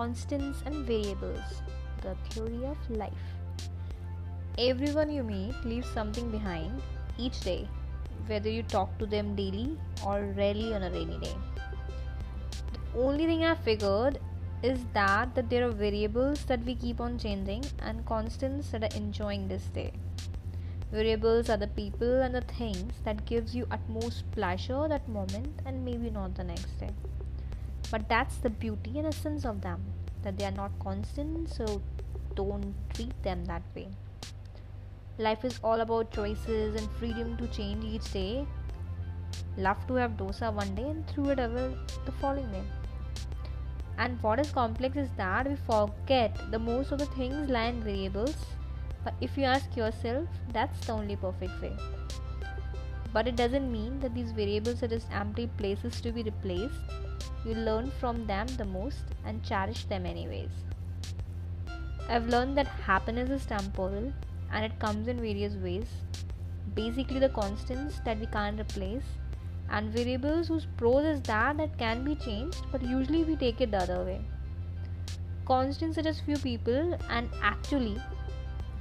constants and variables, the theory of life. Everyone you meet leaves something behind each day, whether you talk to them daily or rarely on a rainy day. The only thing I figured is that, that there are variables that we keep on changing and constants that are enjoying this day. Variables are the people and the things that gives you utmost pleasure that moment and maybe not the next day. But that's the beauty and essence of them, that they are not constant, so don't treat them that way. Life is all about choices and freedom to change each day. Love to have dosa one day and throw it away the following day. And what is complex is that we forget the most of the things lie in variables but if you ask yourself, that's the only perfect way. But it doesn't mean that these variables are just empty places to be replaced. You learn from them the most and cherish them anyways. I've learned that happiness is temporal and it comes in various ways. Basically, the constants that we can't replace, and variables whose pros is that that can be changed, but usually we take it the other way. Constants are just few people, and actually,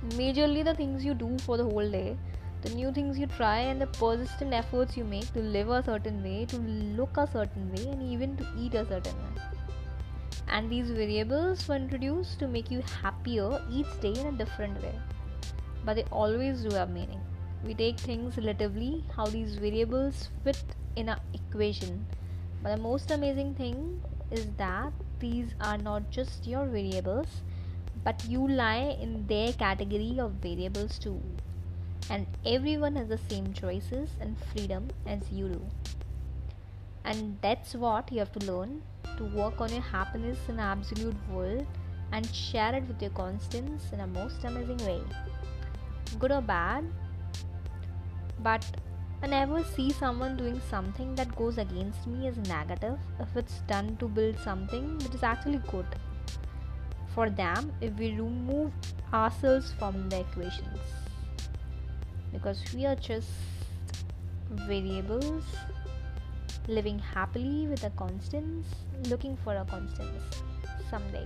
majorly the things you do for the whole day the new things you try and the persistent efforts you make to live a certain way to look a certain way and even to eat a certain way. And these variables were introduced to make you happier each day in a different way. But they always do have meaning. We take things relatively how these variables fit in our equation. But the most amazing thing is that these are not just your variables but you lie in their category of variables too. And everyone has the same choices and freedom as you do. And that's what you have to learn to work on your happiness in an absolute world and share it with your constants in a most amazing way. Good or bad, but I never see someone doing something that goes against me as negative if it's done to build something which is actually good for them if we remove ourselves from the equations because we are just variables living happily with the constants looking for a constants someday